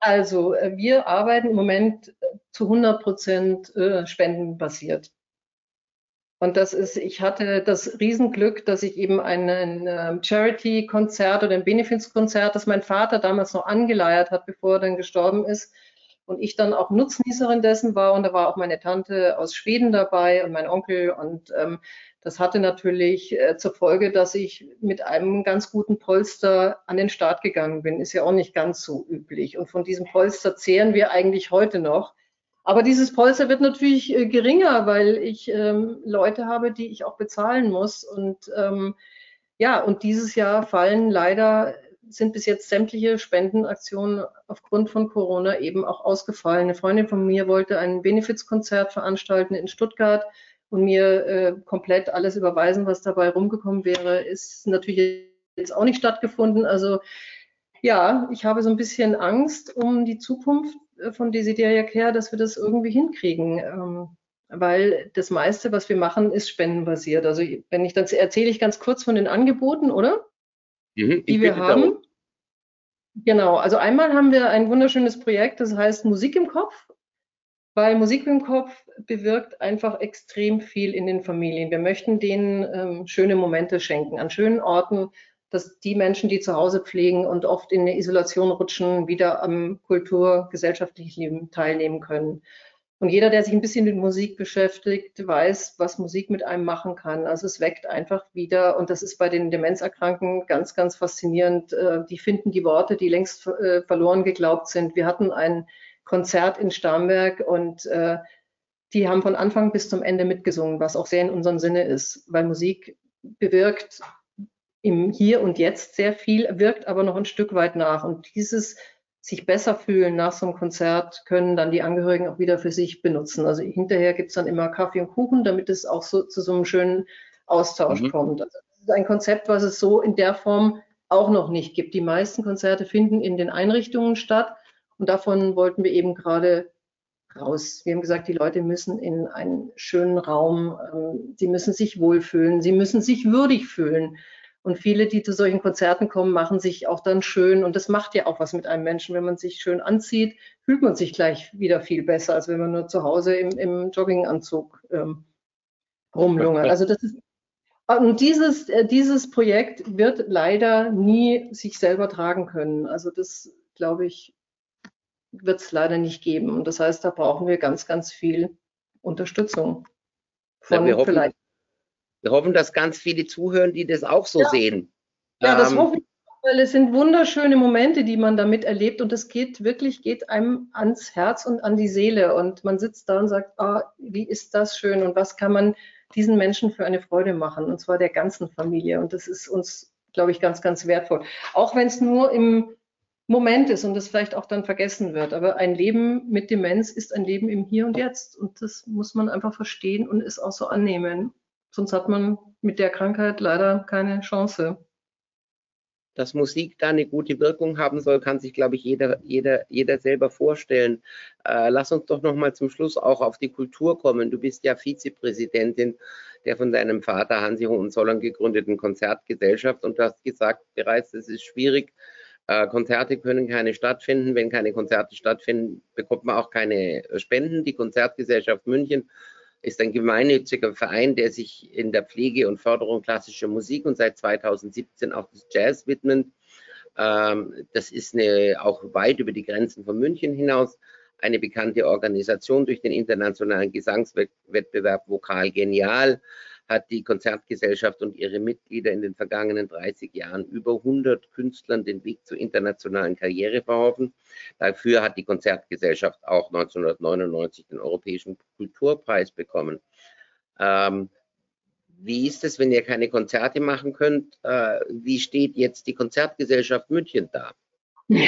Also äh, wir arbeiten im Moment zu 100 Prozent spendenbasiert. Und das ist, ich hatte das Riesenglück, dass ich eben ein Charity-Konzert oder ein Benefiz-Konzert, das mein Vater damals noch angeleiert hat, bevor er dann gestorben ist, und ich dann auch Nutznießerin dessen war. Und da war auch meine Tante aus Schweden dabei und mein Onkel. Und ähm, das hatte natürlich äh, zur Folge, dass ich mit einem ganz guten Polster an den Start gegangen bin. Ist ja auch nicht ganz so üblich. Und von diesem Polster zehren wir eigentlich heute noch. Aber dieses Polster wird natürlich äh, geringer, weil ich ähm, Leute habe, die ich auch bezahlen muss. Und ähm, ja, und dieses Jahr fallen leider, sind bis jetzt sämtliche Spendenaktionen aufgrund von Corona eben auch ausgefallen. Eine Freundin von mir wollte ein Benefizkonzert veranstalten in Stuttgart und mir äh, komplett alles überweisen, was dabei rumgekommen wäre, ist natürlich jetzt auch nicht stattgefunden. Also ja, ich habe so ein bisschen Angst um die Zukunft von Desideria Care, dass wir das irgendwie hinkriegen. Ähm, weil das meiste, was wir machen, ist spendenbasiert. Also wenn ich dann erzähle ich ganz kurz von den Angeboten, oder? Mhm, die wir haben. Darum. Genau, also einmal haben wir ein wunderschönes Projekt, das heißt Musik im Kopf weil Musik im Kopf bewirkt einfach extrem viel in den Familien. Wir möchten denen ähm, schöne Momente schenken, an schönen Orten, dass die Menschen, die zu Hause pflegen und oft in eine Isolation rutschen, wieder am kulturgesellschaftlichen Leben teilnehmen können. Und jeder, der sich ein bisschen mit Musik beschäftigt, weiß, was Musik mit einem machen kann. Also es weckt einfach wieder, und das ist bei den Demenzerkranken ganz, ganz faszinierend. Äh, die finden die Worte, die längst äh, verloren geglaubt sind. Wir hatten ein Konzert in Starnberg und äh, die haben von Anfang bis zum Ende mitgesungen, was auch sehr in unserem Sinne ist, weil Musik bewirkt im Hier und Jetzt sehr viel, wirkt aber noch ein Stück weit nach. Und dieses sich besser fühlen nach so einem Konzert können dann die Angehörigen auch wieder für sich benutzen. Also hinterher gibt es dann immer Kaffee und Kuchen, damit es auch so zu so einem schönen Austausch mhm. kommt. Also das ist ein Konzept, was es so in der Form auch noch nicht gibt. Die meisten Konzerte finden in den Einrichtungen statt und davon wollten wir eben gerade raus. Wir haben gesagt, die Leute müssen in einen schönen Raum, ähm, sie müssen sich wohlfühlen, sie müssen sich würdig fühlen. Und viele, die zu solchen Konzerten kommen, machen sich auch dann schön. Und das macht ja auch was mit einem Menschen. Wenn man sich schön anzieht, fühlt man sich gleich wieder viel besser, als wenn man nur zu Hause im, im Jogginganzug ähm, rumlungert. Also das ist und dieses, äh, dieses Projekt wird leider nie sich selber tragen können. Also das, glaube ich, wird es leider nicht geben. Und das heißt, da brauchen wir ganz, ganz viel Unterstützung. Von ja, vielleicht. Wir hoffen, dass ganz viele zuhören, die das auch so ja. sehen. Ja, das ähm, hoffe ich, weil es sind wunderschöne Momente, die man damit erlebt und es geht wirklich, geht einem ans Herz und an die Seele und man sitzt da und sagt, ah, wie ist das schön und was kann man diesen Menschen für eine Freude machen und zwar der ganzen Familie und das ist uns, glaube ich, ganz, ganz wertvoll. Auch wenn es nur im Moment ist und das vielleicht auch dann vergessen wird. Aber ein Leben mit Demenz ist ein Leben im Hier und Jetzt. Und das muss man einfach verstehen und es auch so annehmen. Sonst hat man mit der Krankheit leider keine Chance. Dass Musik da eine gute Wirkung haben soll, kann sich, glaube ich, jeder, jeder, jeder selber vorstellen. Äh, lass uns doch noch mal zum Schluss auch auf die Kultur kommen. Du bist ja Vizepräsidentin der von deinem Vater Hansi Hohenzollern gegründeten Konzertgesellschaft und du hast gesagt bereits, es ist schwierig, äh, Konzerte können keine stattfinden. Wenn keine Konzerte stattfinden, bekommt man auch keine Spenden. Die Konzertgesellschaft München ist ein gemeinnütziger Verein, der sich in der Pflege und Förderung klassischer Musik und seit 2017 auch des Jazz widmet. Ähm, das ist eine, auch weit über die Grenzen von München hinaus eine bekannte Organisation durch den internationalen Gesangswettbewerb Vokal Genial hat die Konzertgesellschaft und ihre Mitglieder in den vergangenen 30 Jahren über 100 Künstlern den Weg zur internationalen Karriere verholfen. Dafür hat die Konzertgesellschaft auch 1999 den Europäischen Kulturpreis bekommen. Ähm, wie ist es, wenn ihr keine Konzerte machen könnt? Äh, wie steht jetzt die Konzertgesellschaft München da?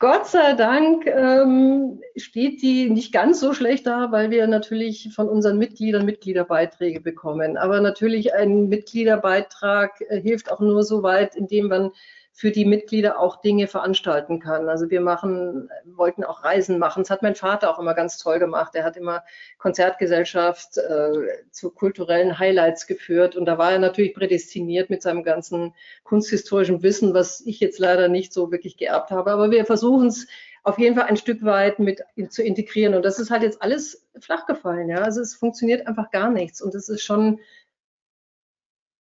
Gott sei Dank ähm, steht die nicht ganz so schlecht da, weil wir natürlich von unseren Mitgliedern Mitgliederbeiträge bekommen. Aber natürlich ein Mitgliederbeitrag äh, hilft auch nur so weit, indem man für die Mitglieder auch Dinge veranstalten kann. Also wir machen, wollten auch Reisen machen. Das hat mein Vater auch immer ganz toll gemacht. Er hat immer Konzertgesellschaft äh, zu kulturellen Highlights geführt. Und da war er natürlich prädestiniert mit seinem ganzen kunsthistorischen Wissen, was ich jetzt leider nicht so wirklich geerbt habe. Aber wir versuchen es auf jeden Fall ein Stück weit mit zu integrieren. Und das ist halt jetzt alles flach gefallen. Ja, also es funktioniert einfach gar nichts. Und das ist schon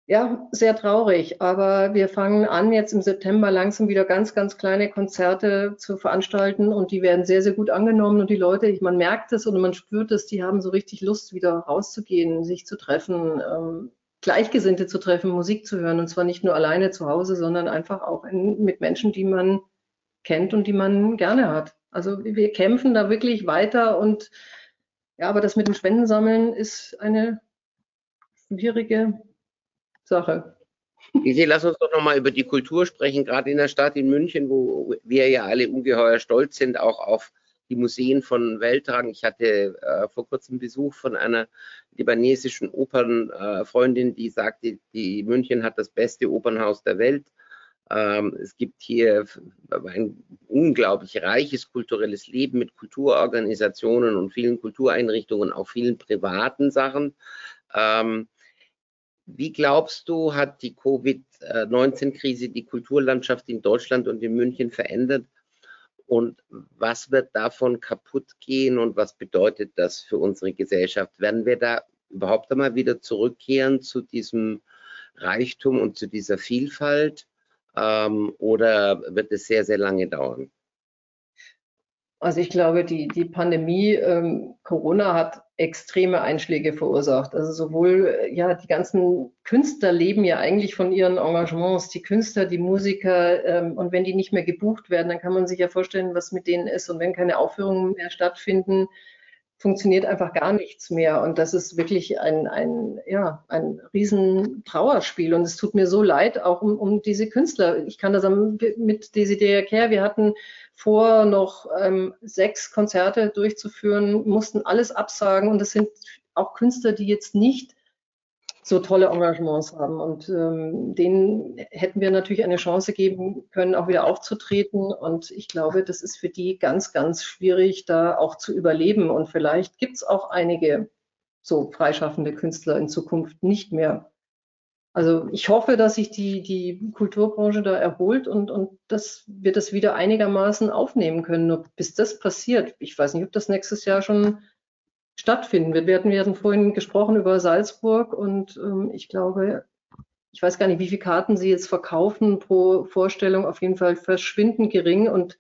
ja, sehr traurig, aber wir fangen an, jetzt im September langsam wieder ganz, ganz kleine Konzerte zu veranstalten. Und die werden sehr, sehr gut angenommen. Und die Leute, man merkt es und man spürt es, die haben so richtig Lust, wieder rauszugehen, sich zu treffen, ähm, Gleichgesinnte zu treffen, Musik zu hören. Und zwar nicht nur alleine zu Hause, sondern einfach auch in, mit Menschen, die man kennt und die man gerne hat. Also wir kämpfen da wirklich weiter. Und ja, aber das mit dem Spendensammeln ist eine schwierige Sache. Lisi, lass uns doch nochmal über die Kultur sprechen, gerade in der Stadt in München, wo wir ja alle ungeheuer stolz sind, auch auf die Museen von Weltrang. Ich hatte äh, vor kurzem Besuch von einer libanesischen Opernfreundin, äh, die sagte, die München hat das beste Opernhaus der Welt. Ähm, es gibt hier ein unglaublich reiches kulturelles Leben mit Kulturorganisationen und vielen Kultureinrichtungen, auch vielen privaten Sachen. Ähm, wie glaubst du, hat die Covid-19-Krise die Kulturlandschaft in Deutschland und in München verändert? Und was wird davon kaputt gehen und was bedeutet das für unsere Gesellschaft? Werden wir da überhaupt einmal wieder zurückkehren zu diesem Reichtum und zu dieser Vielfalt? Ähm, oder wird es sehr, sehr lange dauern? Also ich glaube, die, die Pandemie, ähm, Corona hat extreme Einschläge verursacht. Also sowohl, ja, die ganzen Künstler leben ja eigentlich von ihren Engagements, die Künstler, die Musiker, ähm, und wenn die nicht mehr gebucht werden, dann kann man sich ja vorstellen, was mit denen ist. Und wenn keine Aufführungen mehr stattfinden, funktioniert einfach gar nichts mehr. Und das ist wirklich ein, ein, ja, ein riesen Trauerspiel. Und es tut mir so leid, auch um, um diese Künstler. Ich kann das mit Desideria Care, wir hatten vor, noch ähm, sechs Konzerte durchzuführen, mussten alles absagen. Und das sind auch Künstler, die jetzt nicht so tolle Engagements haben. Und ähm, denen hätten wir natürlich eine Chance geben können, auch wieder aufzutreten. Und ich glaube, das ist für die ganz, ganz schwierig, da auch zu überleben. Und vielleicht gibt es auch einige so freischaffende Künstler in Zukunft nicht mehr. Also ich hoffe, dass sich die, die Kulturbranche da erholt und, und dass wir das wieder einigermaßen aufnehmen können. Nur bis das passiert, ich weiß nicht, ob das nächstes Jahr schon stattfinden wird. Wir hatten, wir hatten vorhin gesprochen über Salzburg und ähm, ich glaube, ich weiß gar nicht, wie viele Karten Sie jetzt verkaufen pro Vorstellung, auf jeden Fall verschwindend gering und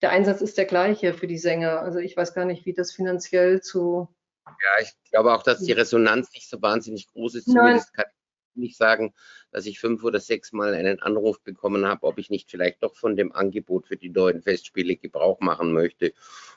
der Einsatz ist der gleiche für die Sänger. Also ich weiß gar nicht, wie das finanziell zu. Ja, ich glaube auch, dass die Resonanz nicht so wahnsinnig groß ist. Zumindest kann nicht sagen, dass ich fünf oder sechs Mal einen Anruf bekommen habe, ob ich nicht vielleicht doch von dem Angebot für die neuen Festspiele Gebrauch machen möchte.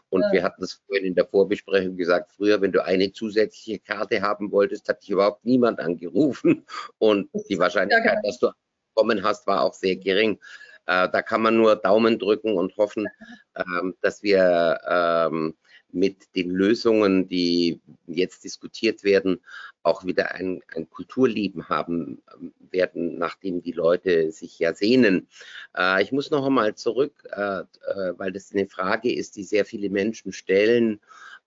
Und ja. wir hatten es vorhin in der Vorbesprechung gesagt, früher, wenn du eine zusätzliche Karte haben wolltest, hat dich überhaupt niemand angerufen. Und die Wahrscheinlichkeit, dass du bekommen hast, war auch sehr gering. Äh, da kann man nur Daumen drücken und hoffen, ähm, dass wir ähm, mit den Lösungen, die jetzt diskutiert werden, auch wieder ein, ein Kulturleben haben ähm, werden, nachdem die Leute sich ja sehnen. Äh, ich muss noch einmal zurück, äh, äh, weil das eine Frage ist, die sehr viele Menschen stellen.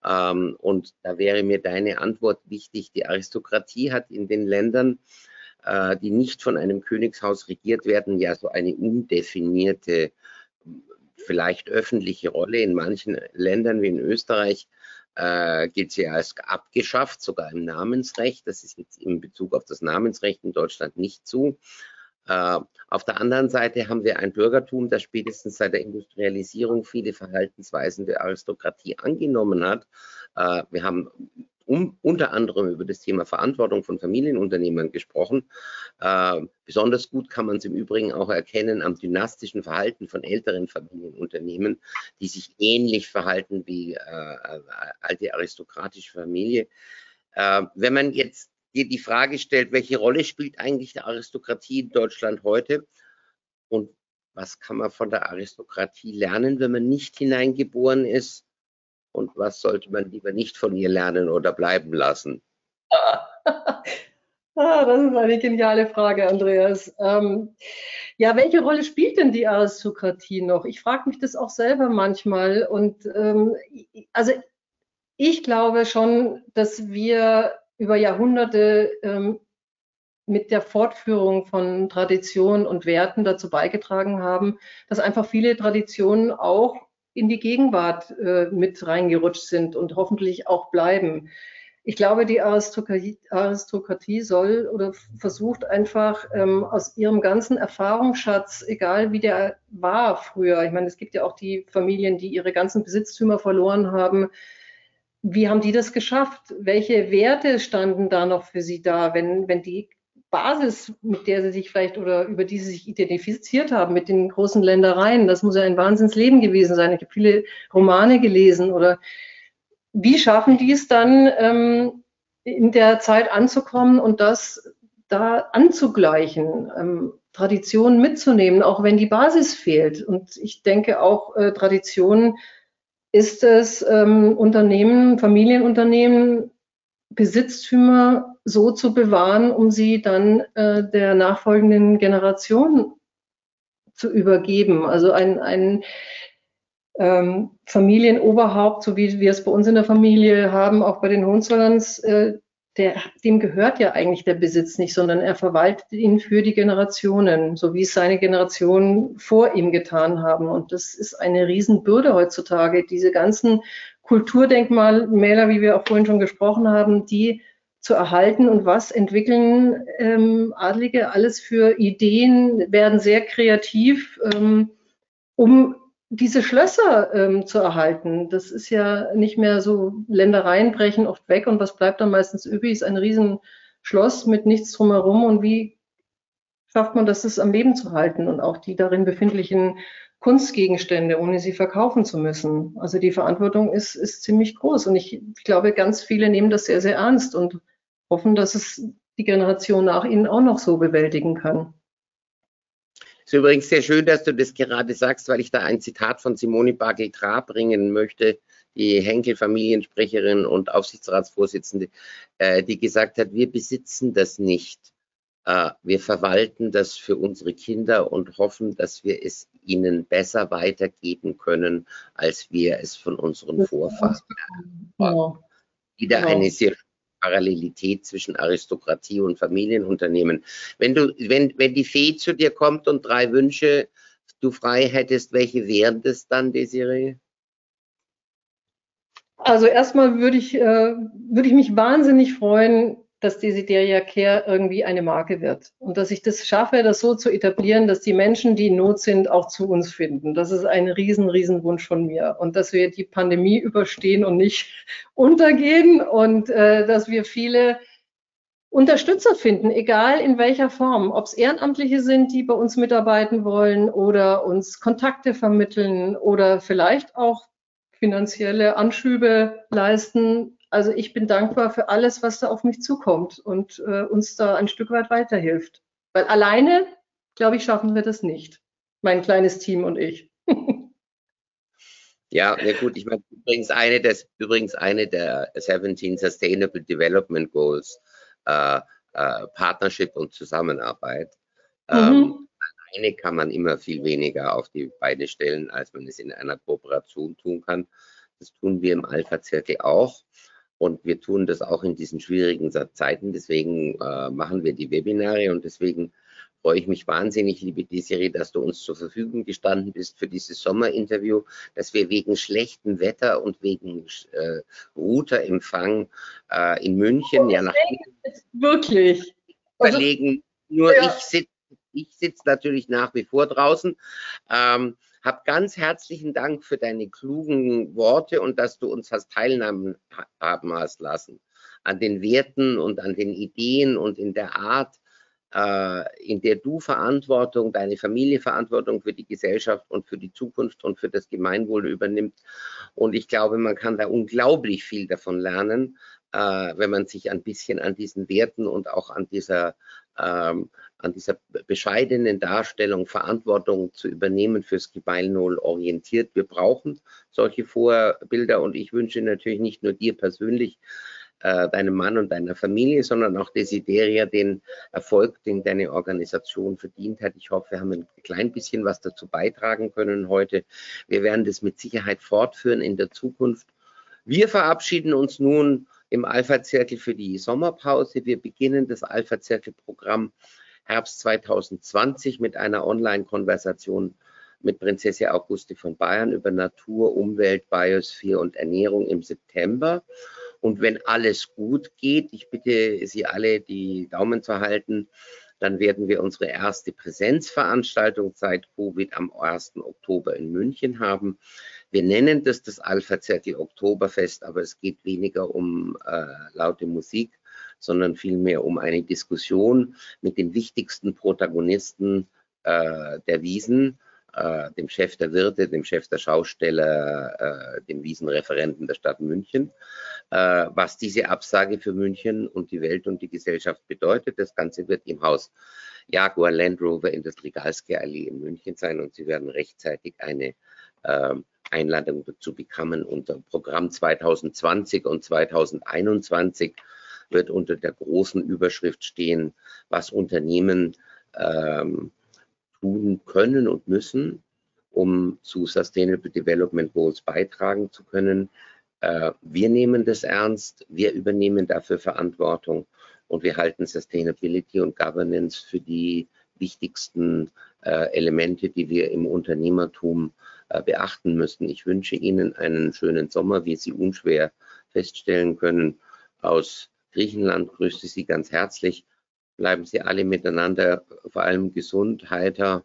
Ähm, und da wäre mir deine Antwort wichtig. Die Aristokratie hat in den Ländern, äh, die nicht von einem Königshaus regiert werden, ja so eine undefinierte vielleicht öffentliche Rolle. In manchen Ländern wie in Österreich äh, gilt sie als abgeschafft, sogar im Namensrecht. Das ist jetzt in Bezug auf das Namensrecht in Deutschland nicht so. Äh, auf der anderen Seite haben wir ein Bürgertum, das spätestens seit der Industrialisierung viele Verhaltensweisen der Aristokratie angenommen hat. Äh, wir haben um, unter anderem über das Thema Verantwortung von Familienunternehmern gesprochen. Äh, besonders gut kann man es im Übrigen auch erkennen am dynastischen Verhalten von älteren Familienunternehmen, die sich ähnlich verhalten wie äh, äh alte aristokratische Familie. Äh, wenn man jetzt dir die Frage stellt, welche Rolle spielt eigentlich die Aristokratie in Deutschland heute und was kann man von der Aristokratie lernen, wenn man nicht hineingeboren ist? Und was sollte man lieber nicht von ihr lernen oder bleiben lassen? Ah, das ist eine geniale Frage, Andreas. Ähm, ja, welche Rolle spielt denn die Aristokratie noch? Ich frage mich das auch selber manchmal. Und ähm, also ich glaube schon, dass wir über Jahrhunderte ähm, mit der Fortführung von Traditionen und Werten dazu beigetragen haben, dass einfach viele Traditionen auch in die Gegenwart äh, mit reingerutscht sind und hoffentlich auch bleiben ich glaube, die Aristokratie, soll oder versucht einfach ähm, aus ihrem ganzen Erfahrungsschatz, egal wie der war früher, ich meine, es gibt ja auch die Familien, die ihre ganzen Besitztümer verloren haben. Wie haben die das geschafft? Welche Werte standen da noch für sie da, wenn, wenn die Basis, mit der sie sich vielleicht oder über die sie sich identifiziert haben, mit den großen Ländereien, das muss ja ein Wahnsinnsleben gewesen sein. Ich habe viele Romane gelesen oder wie schaffen die es dann, ähm, in der Zeit anzukommen und das da anzugleichen, ähm, Traditionen mitzunehmen, auch wenn die Basis fehlt. Und ich denke auch, äh, Tradition ist es, ähm, Unternehmen, Familienunternehmen, Besitztümer so zu bewahren, um sie dann äh, der nachfolgenden Generation zu übergeben. Also ein, ein ähm, Familienoberhaupt, so wie wir es bei uns in der Familie haben, auch bei den Hohenzollerns, äh, dem gehört ja eigentlich der Besitz nicht, sondern er verwaltet ihn für die Generationen, so wie es seine Generationen vor ihm getan haben. Und das ist eine Riesenbürde heutzutage, diese ganzen Kulturdenkmalmäler, wie wir auch vorhin schon gesprochen haben, die zu erhalten und was entwickeln ähm, Adlige alles für Ideen, werden sehr kreativ, ähm, um diese Schlösser ähm, zu erhalten. Das ist ja nicht mehr so, Ländereien brechen oft weg und was bleibt dann meistens übrig, ist ein Riesenschloss mit nichts drumherum und wie schafft man das, es am Leben zu halten und auch die darin befindlichen Kunstgegenstände, ohne sie verkaufen zu müssen. Also die Verantwortung ist, ist ziemlich groß und ich, ich glaube, ganz viele nehmen das sehr, sehr ernst und hoffen, dass es die Generation nach ihnen auch noch so bewältigen kann. Es ist übrigens sehr schön, dass du das gerade sagst, weil ich da ein Zitat von Simone Bagel-Tra bringen möchte, die Henkel-Familiensprecherin und Aufsichtsratsvorsitzende, äh, die gesagt hat, wir besitzen das nicht. Äh, wir verwalten das für unsere Kinder und hoffen, dass wir es ihnen besser weitergeben können, als wir es von unseren Vorfahren haben. Wieder ja. eine sehr Parallelität zwischen Aristokratie und Familienunternehmen. Wenn du, wenn, wenn die Fee zu dir kommt und drei Wünsche du frei hättest, welche wären das dann, Desiree? Also erstmal würde ich, äh, würde ich mich wahnsinnig freuen, dass Desideria Care irgendwie eine Marke wird. Und dass ich das schaffe, das so zu etablieren, dass die Menschen, die in Not sind, auch zu uns finden. Das ist ein riesen, riesen Wunsch von mir. Und dass wir die Pandemie überstehen und nicht untergehen und äh, dass wir viele Unterstützer finden, egal in welcher Form, ob es Ehrenamtliche sind, die bei uns mitarbeiten wollen oder uns Kontakte vermitteln oder vielleicht auch finanzielle Anschübe leisten, also ich bin dankbar für alles, was da auf mich zukommt und äh, uns da ein Stück weit weiterhilft. Weil alleine, glaube ich, schaffen wir das nicht. Mein kleines Team und ich. Ja, ja gut, ich meine, übrigens eine, des, übrigens eine der 17 Sustainable Development Goals, äh, äh, Partnership und Zusammenarbeit. Mhm. Ähm, alleine kann man immer viel weniger auf die Beine stellen, als man es in einer Kooperation tun kann. Das tun wir im Alpha-Zirkel auch. Und wir tun das auch in diesen schwierigen Zeiten. Deswegen äh, machen wir die Webinare und deswegen freue ich mich wahnsinnig, liebe Desiree, dass du uns zur Verfügung gestanden bist für dieses Sommerinterview, dass wir wegen schlechtem Wetter und wegen äh, Routerempfang äh, in München oh, ja nach wirklich überlegen. Nur ja. ich sitze ich sitze natürlich nach wie vor draußen. Ähm, hab ganz herzlichen Dank für deine klugen Worte und dass du uns hast haben hast lassen an den Werten und an den Ideen und in der Art, äh, in der du Verantwortung, deine Familie Verantwortung für die Gesellschaft und für die Zukunft und für das Gemeinwohl übernimmt. Und ich glaube, man kann da unglaublich viel davon lernen, äh, wenn man sich ein bisschen an diesen Werten und auch an dieser ähm, an dieser bescheidenen Darstellung Verantwortung zu übernehmen für Skibal Null orientiert. Wir brauchen solche Vorbilder und ich wünsche natürlich nicht nur dir persönlich, äh, deinem Mann und deiner Familie, sondern auch Desideria den Erfolg, den deine Organisation verdient hat. Ich hoffe, wir haben ein klein bisschen was dazu beitragen können heute. Wir werden das mit Sicherheit fortführen in der Zukunft. Wir verabschieden uns nun im Alpha-Zirkel für die Sommerpause. Wir beginnen das Alpha-Zirkel-Programm Herbst 2020 mit einer Online-Konversation mit Prinzessin Auguste von Bayern über Natur, Umwelt, Biosphäre und Ernährung im September. Und wenn alles gut geht, ich bitte Sie alle, die Daumen zu halten, dann werden wir unsere erste Präsenzveranstaltung seit Covid am 1. Oktober in München haben. Wir nennen das das Alpha Zerti Oktoberfest, aber es geht weniger um äh, laute Musik, sondern vielmehr um eine Diskussion mit den wichtigsten Protagonisten äh, der Wiesen äh, dem Chef der Wirte, dem Chef der Schausteller, äh, dem Wiesenreferenten der Stadt München, äh, was diese Absage für München und die Welt und die Gesellschaft bedeutet. Das Ganze wird im Haus Jaguar Land Rover in der Strigalski Allee in München sein und Sie werden rechtzeitig eine äh, Einladung dazu bekommen. Unter Programm 2020 und 2021 wird unter der großen Überschrift stehen, was Unternehmen ähm, tun können und müssen, um zu Sustainable Development Goals beitragen zu können. Äh, wir nehmen das ernst, wir übernehmen dafür Verantwortung und wir halten Sustainability und Governance für die wichtigsten äh, Elemente, die wir im Unternehmertum äh, beachten müssen. Ich wünsche Ihnen einen schönen Sommer, wie Sie unschwer feststellen können. Aus Griechenland grüße Sie ganz herzlich bleiben Sie alle miteinander vor allem gesund, heiter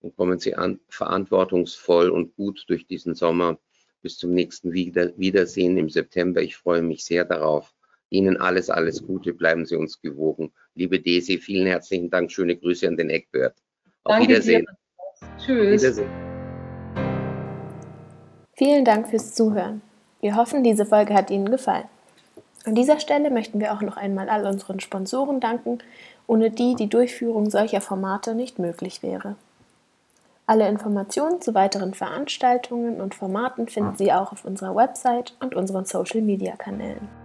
und kommen Sie an, verantwortungsvoll und gut durch diesen Sommer. Bis zum nächsten Wieder Wiedersehen im September. Ich freue mich sehr darauf. Ihnen alles, alles Gute. Bleiben Sie uns gewogen. Liebe Desi, vielen herzlichen Dank. Schöne Grüße an den Eckbert. Auf Danke Wiedersehen. Dir. Tschüss. Wiedersehen. Vielen Dank fürs Zuhören. Wir hoffen, diese Folge hat Ihnen gefallen. An dieser Stelle möchten wir auch noch einmal all unseren Sponsoren danken, ohne die die Durchführung solcher Formate nicht möglich wäre. Alle Informationen zu weiteren Veranstaltungen und Formaten finden Sie auch auf unserer Website und unseren Social-Media-Kanälen.